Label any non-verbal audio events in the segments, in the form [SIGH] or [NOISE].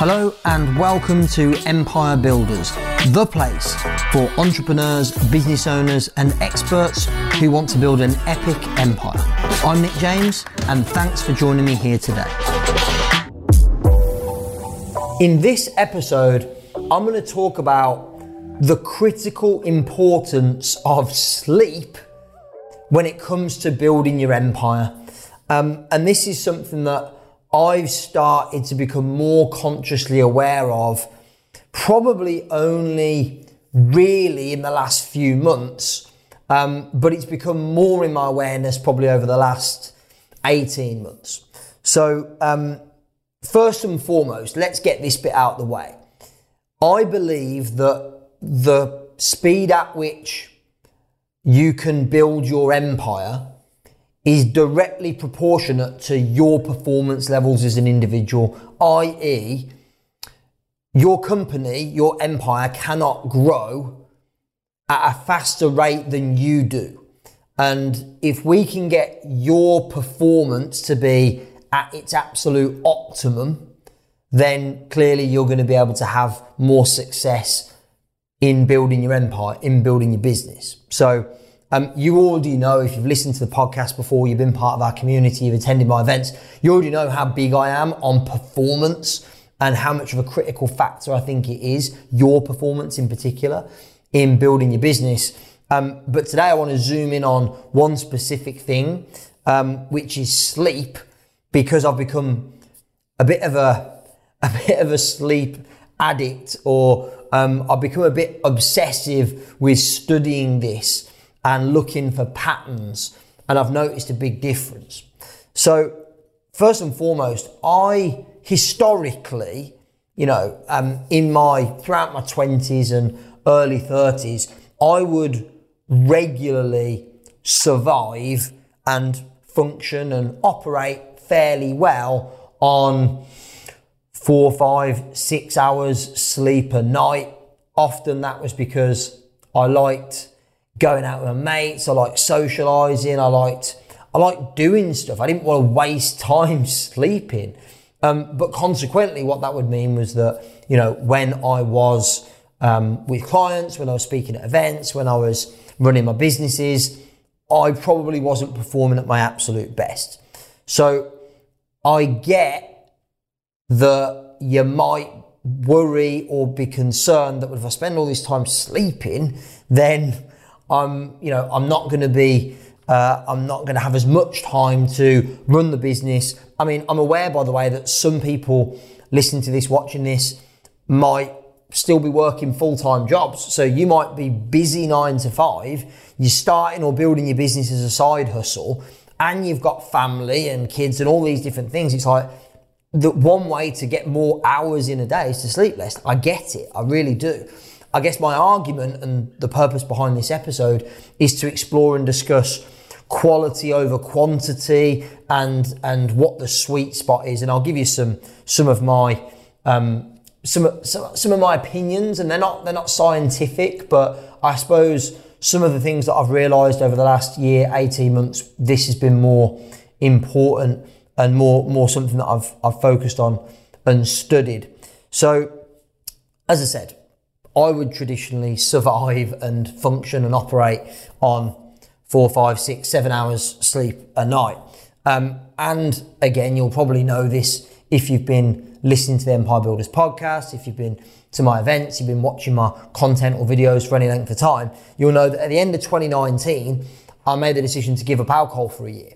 Hello and welcome to Empire Builders, the place for entrepreneurs, business owners, and experts who want to build an epic empire. I'm Nick James, and thanks for joining me here today. In this episode, I'm going to talk about the critical importance of sleep when it comes to building your empire. Um, and this is something that I've started to become more consciously aware of probably only really in the last few months. Um, but it's become more in my awareness probably over the last 18 months. So, um, first and foremost, let's get this bit out of the way. I believe that the speed at which you can build your empire is directly proportionate to your performance levels as an individual, i.e., your company, your empire cannot grow at a faster rate than you do. And if we can get your performance to be at its absolute optimum, then clearly you're going to be able to have more success in building your empire, in building your business. So, um, you already know if you've listened to the podcast before, you've been part of our community, you've attended my events, you already know how big I am on performance and how much of a critical factor I think it is, your performance in particular, in building your business. Um, but today I want to zoom in on one specific thing, um, which is sleep, because I've become a bit of a, [LAUGHS] a bit of a sleep addict or um, I've become a bit obsessive with studying this and looking for patterns. And I've noticed a big difference. So, first and foremost, I historically, you know, um, in my throughout my 20s and early 30s, I would regularly survive and function and operate fairly well on four, five, six hours sleep a night. Often that was because I liked going out with my mates. I liked socializing. I liked, I liked doing stuff. I didn't want to waste [LAUGHS] time sleeping. Um, but consequently, what that would mean was that, you know, when I was um, with clients, when I was speaking at events, when I was running my businesses, I probably wasn't performing at my absolute best. So I get that you might worry or be concerned that if I spend all this time sleeping, then I'm, you know, I'm not going to be, uh, I'm not going to have as much time to run the business. I mean, I'm aware, by the way, that some people listening to this, watching this, might still be working full time jobs. So you might be busy nine to five. You're starting or building your business as a side hustle, and you've got family and kids and all these different things. It's like the one way to get more hours in a day is to sleep less. I get it. I really do. I guess my argument and the purpose behind this episode is to explore and discuss quality over quantity and and what the sweet spot is. And I'll give you some some of my um, some, some some of my opinions, and they're not they're not scientific, but I suppose some of the things that I've realised over the last year, eighteen months, this has been more important and more more something that I've I've focused on and studied. So, as I said, I would traditionally survive and function and operate on four, five, six, seven hours sleep a night. Um, and again, you'll probably know this if you've been listening to the Empire Builders podcast, if you've been to my events, you've been watching my content or videos for any length of time, you'll know that at the end of 2019, I made the decision to give up alcohol for a year.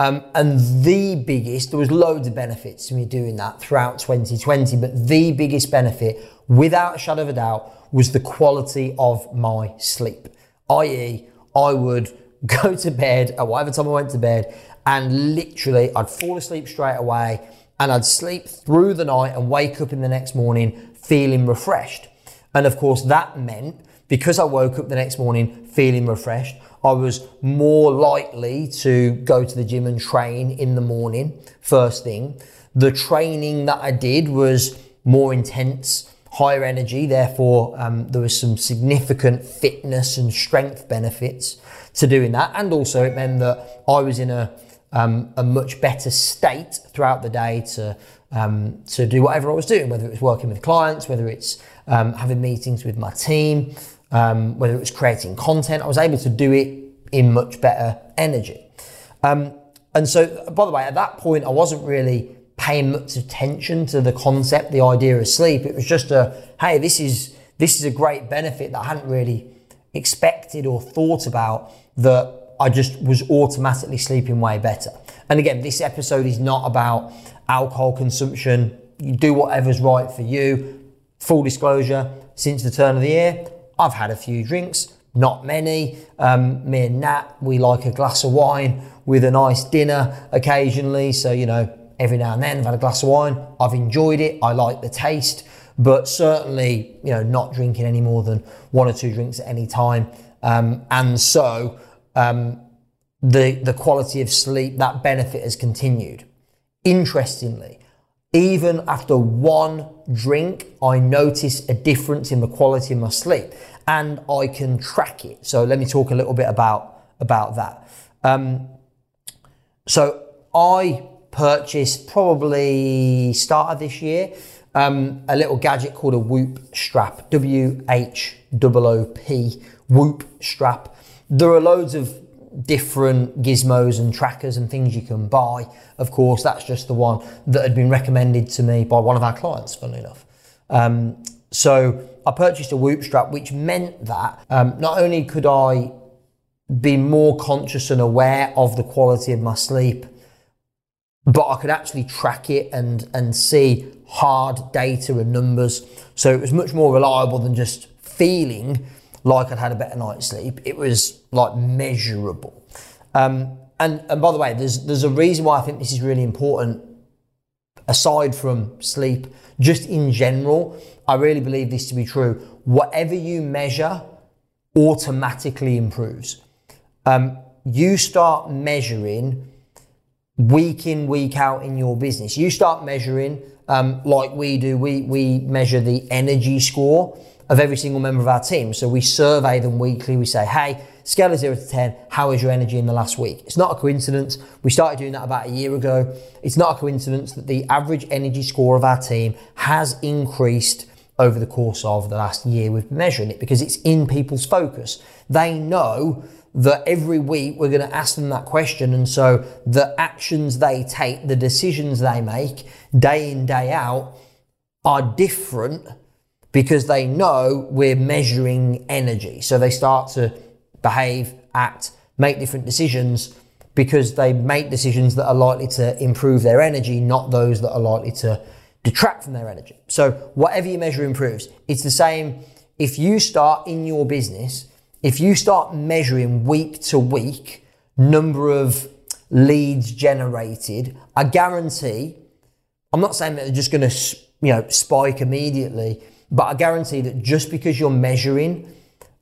Um, and the biggest, there was loads of benefits to me doing that throughout 2020, but the biggest benefit, without a shadow of a doubt, was the quality of my sleep. I.e., I would [LAUGHS] go to bed at whatever time I went to bed, and literally I'd fall asleep straight away, and I'd sleep through the night and wake up in the next morning feeling refreshed. And of course, that meant because I woke up the next morning feeling refreshed, I was more likely to go to the gym and train in the morning, first thing. The training that I did was more intense, higher energy, therefore, um, there was some significant fitness and strength benefits to doing that. And also, it meant that I was in a um, a much better state throughout the day to um, to do whatever I was doing, whether it was working with clients, whether it's um, having meetings with my team, um, whether it was creating content. I was able to do it in much better energy. Um, and so, by the way, at that point, I wasn't really paying much attention to the concept, the idea of sleep. It was just a, hey, this is this is a great benefit that I hadn't really expected or thought about that I just was automatically sleeping way better. And again, this episode is not about alcohol consumption. You do whatever's right for you. Full disclosure, since the turn of the year, I've had a few drinks, not many. Um, me and Nat, we like a glass of wine with a nice dinner occasionally. So, you know, every now and then I've had a glass of wine. I've enjoyed it. I like the taste, but certainly, you know, not drinking any more than one or two drinks at any time. Um, and so, um, the, the quality of sleep, that benefit has continued. Interestingly, even after one drink, I notice a difference in the quality of my sleep and I can track it. So let me talk a little bit about, about that. Um, so I purchased probably start of this year um, a little gadget called a Whoop strap, W H O O P, Whoop strap. There are loads of different gizmos and trackers and things you can buy. Of course, that's just the one that had been recommended to me by one of our clients, funnily enough. Um, so I purchased a Whoop strap, which meant that um, not only could I be more conscious and aware of the quality of my sleep, but I could actually track it and, and see hard data and numbers. So it was much more reliable than just feeling like I'd had a better night's sleep. It was like measurable. Um, and, and by the way, there's, there's a reason why I think this is really important aside from sleep, just in general. I really believe this to be true. Whatever you measure automatically improves. Um, you start measuring week in, week out in your business. You start measuring um, like we do. We, we measure the energy score of every single member of our team. So we survey them weekly. We say, hey, scale of zero to 10, how is your energy in the last week? It's not a coincidence. We started doing that about a year ago. It's not a coincidence that the average energy score of our team has increased over the course of the last year. We've been measuring it because it's in people's focus. They know that every week we're going to ask them that question. And so the actions they take, the decisions they make day in, day out are different because they know we're measuring energy. So they start to behave, act, make different decisions because they make decisions that are likely to improve their energy, not those that are likely to detract from their energy. So whatever you measure improves. It's the same if you start in your business, if you start measuring week to week number of leads generated, I guarantee, I'm not saying that they're just going to, you know, spike immediately, but I guarantee that just because you're measuring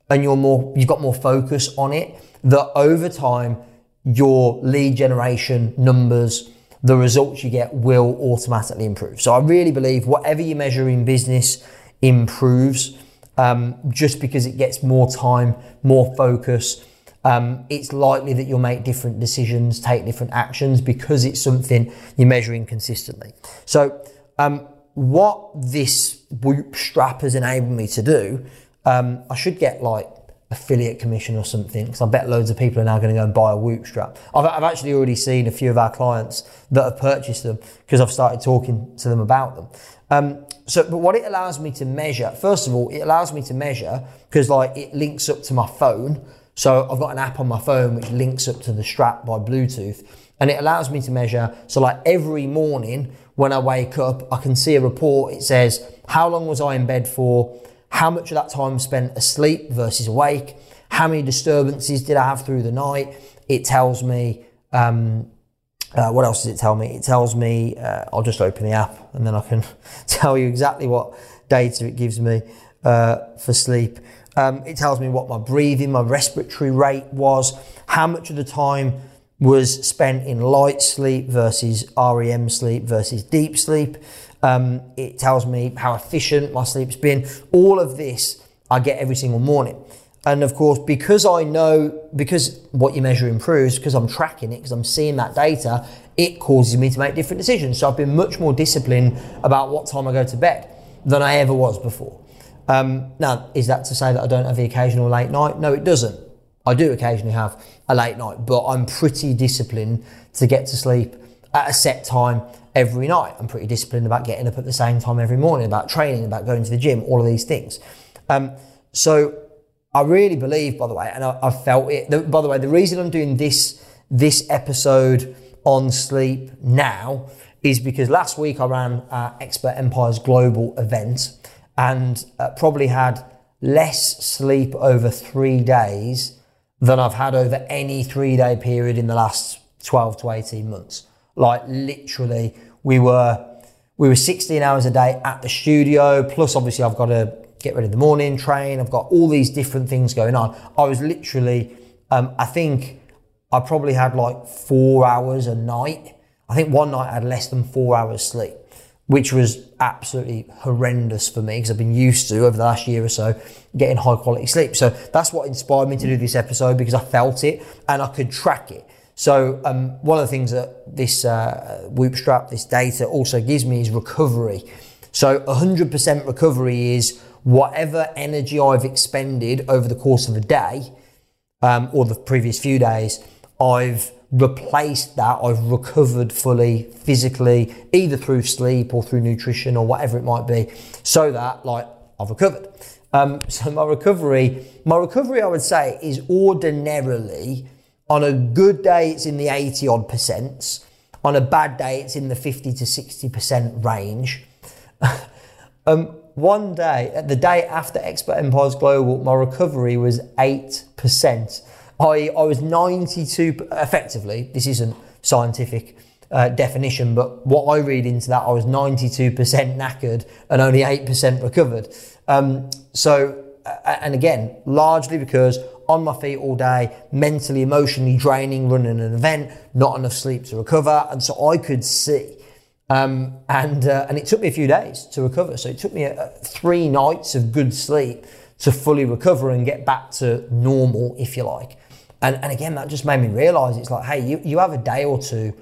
and you're more, you've got more focus on it, that over time, your lead generation numbers, the results you get will automatically improve. So I really believe whatever you measure in business improves um, just because it gets more time, more focus. Um, it's likely that you'll make different decisions, take different actions because it's something you're measuring consistently. So, um, what this Whoop strap has enabled me to do, um, I should get like affiliate commission or something because I bet loads of people are now going to go and buy a Whoop strap. I've, I've actually already seen a few of our clients that have purchased them because I've started talking to them about them. Um, so, but what it allows me to measure, first of all, it allows me to measure because like it links up to my phone. So I've got an app on my phone which links up to the strap by Bluetooth and it allows me to measure. So like every morning when I wake up, I can see a report. It says, how long was I in bed for? How much of that time spent asleep versus awake? How many disturbances did I have through the night? It tells me, um, uh, what else does it tell me? It tells me, uh, I'll just open the app and then I can [LAUGHS] tell you exactly what data it gives me uh, for sleep. Um, it tells me what my breathing, my respiratory rate was, how much of the time was spent in light sleep versus REM sleep versus deep sleep. Um, it tells me how efficient my sleep's been. All of this I get every single morning. And of course, because I know, because what you measure improves, because I'm tracking it, because I'm seeing that data, it causes me to make different decisions. So I've been much more disciplined about what time I go to bed than I ever was before. Um, now, is that to say that I don't have the occasional late night? No, it doesn't. I do occasionally have a late night, but I'm pretty disciplined to get to sleep at a set time every night. I'm pretty disciplined about getting up at the same time every morning, about training, about going to the gym, all of these things. Um, so I really believe, by the way, and I, I felt it. The, by the way, the reason I'm doing this this episode on sleep now is because last week I ran our Expert Empires Global event and uh, probably had less sleep over three days than I've had over any three day period in the last 12 to 18 months. Like literally, we were we were 16 hours a day at the studio. Plus, obviously, I've got to get ready in the morning, train. I've got all these different things going on. I was literally, um, I think, I probably had like four hours a night. I think one night I had less than four hours sleep, which was absolutely horrendous for me because I've been used to over the last year or so getting high quality sleep. So that's what inspired me to do this episode because I felt it and I could track it. So um, one of the things that this uh, Whoop strap, this data also gives me is recovery. So 100% recovery is whatever energy I've expended over the course of a day um, or the previous few days, I've replaced that. I've recovered fully physically, either through sleep or through nutrition or whatever it might be, so that like I've recovered. Um, [LAUGHS] so my recovery, my recovery, I would say, is ordinarily on a good day, it's in the 80 odd percents. On a bad day, it's in the 50 to 60% range. [LAUGHS] um, one day, the day after Expert Empires Global, my recovery was 8%. I, I was 92, effectively, this isn't scientific uh, definition, but what I read into that, I was 92% knackered and only 8% recovered. Um, so, and again, largely because on my feet all day, mentally, emotionally draining, running an event, not enough sleep to recover. And so I could see. Um, and, uh, and it took me a few days to recover. So it took me uh, three nights of good sleep to fully recover and get back to normal, if you like. And, and again, that just made me realize it's like, hey, you, you have a day or two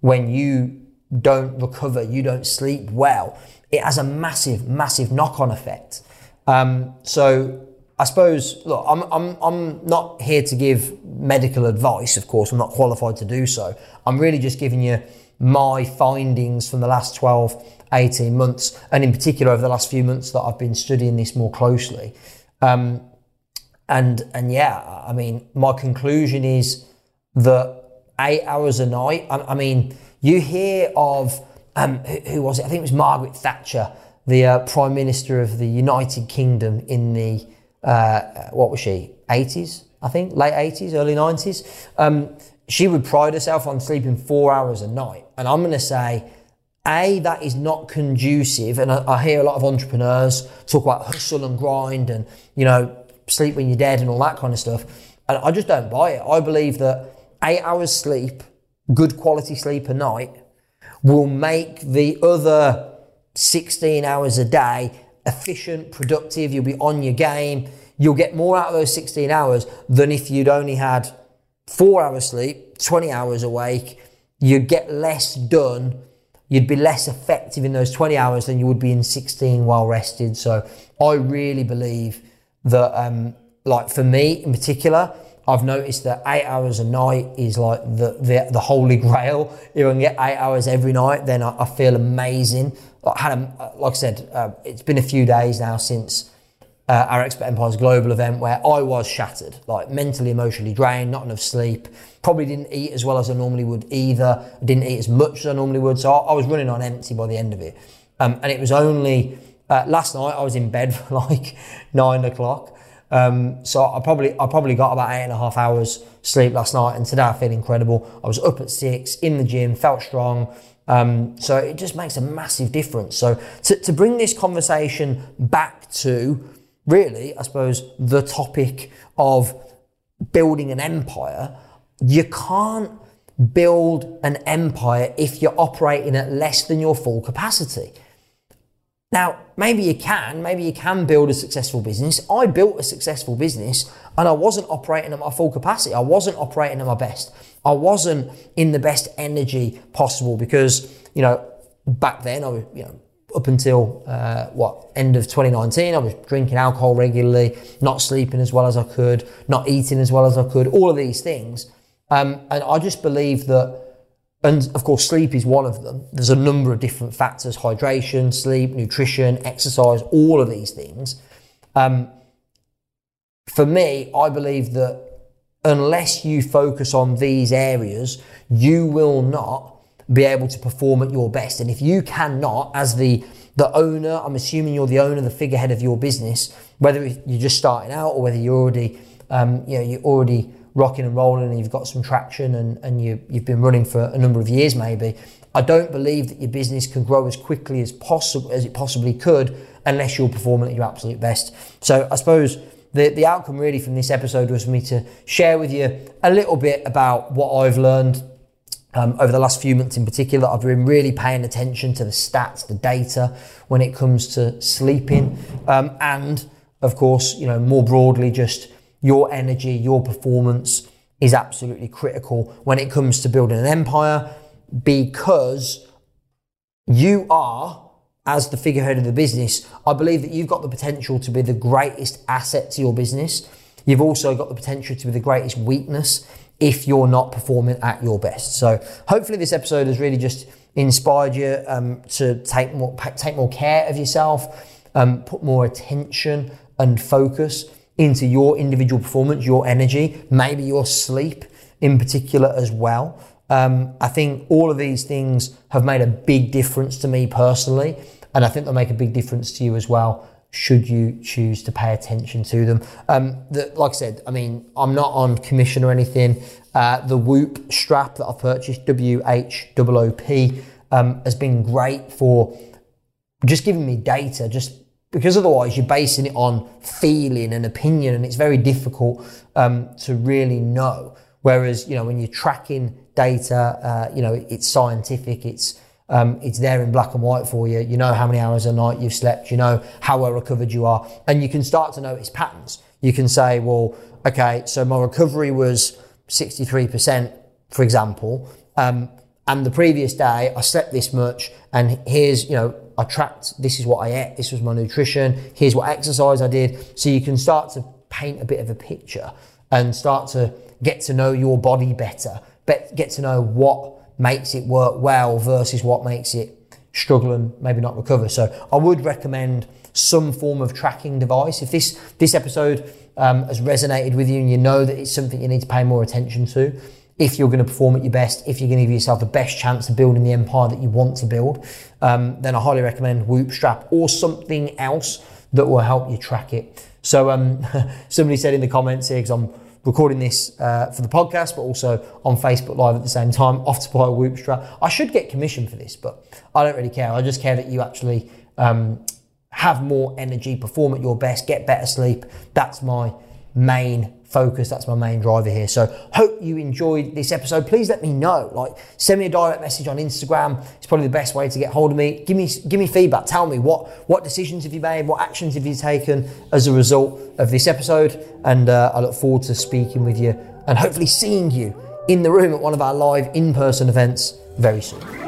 when you don't recover, you don't sleep well. It has a massive, massive knock on effect. Um, so I suppose, look, I'm, I'm, I'm not here to give medical advice, of course, I'm not qualified to do so. I'm really just giving you my findings from the last 12, 18 months, and in particular over the last few months that I've been studying this more closely. Um, and, and yeah, I mean, my conclusion is that eight hours a night, I, I mean, you hear of, um, who, who, was it? I think it was Margaret Thatcher, the uh, Prime Minister of the United Kingdom in the uh, what was she? 80s, I think, late 80s, early 90s. Um, she would pride herself on sleeping four hours a night. And I'm going to say, A, that is not conducive. And I, I hear a lot of entrepreneurs talk about hustle and grind and, you know, sleep when you're dead and all that kind of stuff. And I just don't buy it. I believe that eight hours sleep, good quality sleep a night, will make the other 16 hours a day efficient, productive, you'll be on your game. You'll get more out of those 16 hours than if you'd only had four hours sleep, 20 hours awake. You'd get less done. You'd be less effective in those 20 hours than you would be in 16 well rested. So I really believe that, um, like for me in particular, I've noticed that eight hours a night is like the, the, the holy [LAUGHS] grail. If I can get eight hours every night, then I, I feel amazing. I had a, like I said, uh, it's been a few days now since uh, our Expert Empires Global event where I was shattered, like mentally, emotionally drained, not enough sleep. Probably didn't eat as well as I normally would either. Didn't eat as much as I normally would, so I, I was running on empty by the end of it. Um, and it was only uh, last night I was in bed [LAUGHS] for like nine o'clock. Um, so I probably I probably got about eight and a half hours sleep last night, and today I feel incredible. I was up at six in the gym, felt strong. Um, so it just makes a massive difference. So to, to bring this conversation back to really, I suppose, the topic of building an empire, you can't build an empire if you're operating at less than your full capacity. Now, maybe you can, maybe you can build a successful business. I built a successful business and I wasn't operating at my full capacity. I wasn't operating at my best. I wasn't in the best energy possible because, you know, back then I was, you know, up until uh, what end of 2019 i was drinking alcohol regularly not sleeping as well as i could not eating as well as i could all of these things um, and i just believe that and of course sleep is one of them there's a number of different factors hydration sleep nutrition exercise all of these things um, for me i believe that unless you focus on these areas you will not be able to perform at your best. And if you cannot, as the the owner, I'm assuming you're the owner, the figurehead of your business, whether you're just starting out or whether you're already, um, you know, you're already rocking and rolling and you've got some traction and, and you, you've been running for a number of years maybe. I don't believe that your business can grow as quickly as possible as it possibly could unless you're performing at your absolute best. So I suppose the, the outcome really from this episode was for me to share with you a little bit about what I've learned um, over the last few months in particular, I've been really paying attention to the stats, the data when it comes to sleeping, um, and of course, you know, more broadly, just your energy, your performance is absolutely critical when it comes to building an empire because you are, as the figurehead of the business, I believe that you've got the potential to be the greatest asset to your business. You've also got the potential to be the greatest weakness if you're not performing at your best. So hopefully this episode has really just inspired you um, to take more take more care of yourself, um, put more attention and focus into your individual performance, your energy, maybe your sleep in particular as well. Um, I think all of these things have made a big difference to me personally, and I think they'll make a big difference to you as well should you choose to pay attention to them. Um, the, like I said, I mean, I'm not on commission or anything. Uh, the Whoop strap that I've purchased, W H O O P, um, has been great for just giving me data, just because otherwise you're basing it on feeling and opinion, and it's very difficult um, to really know. Whereas, you know, when you're tracking data, uh, you know, it's scientific, it's um, it's there in black and white for you. You know how many hours a night you've slept. You know how well recovered you are. And you can start to notice patterns. You can say, well, okay, so my recovery was 63%, for example. Um, and the previous day I slept this much and here's, you know, I tracked, this is what I ate, this was my nutrition, here's what exercise I did. So you can start to paint a bit of a picture and start to get to know your body better, get to know what makes it work well versus what makes it struggle and maybe not recover. So I would recommend some form of tracking device. If this this episode um, has resonated with you and you know that it's something you need to pay more attention to, if you're going to perform at your best, if you're going to give yourself the best chance of building the empire that you want to build, um, then I highly recommend Whoop Strap or something else that will help you track it. So um, [LAUGHS] somebody said in the comments here, because I'm recording this uh, for the podcast, but also on Facebook Live at the same time, [LAUGHS] off to buy a Whoop strap. I should get commission for this, but I don't really care. I just care that you actually um, have more energy, perform at your best, get better sleep. That's my main focus. That's my main driver here. So hope you enjoyed this episode. Please let me know. Like send me a direct message on Instagram. It's probably the best way to get hold of me. Give me give me feedback. Tell me what what decisions have you made, what actions have you taken as a result of this episode. And uh, I look forward to speaking with you and hopefully seeing you in the room at one of our live in-person events very soon.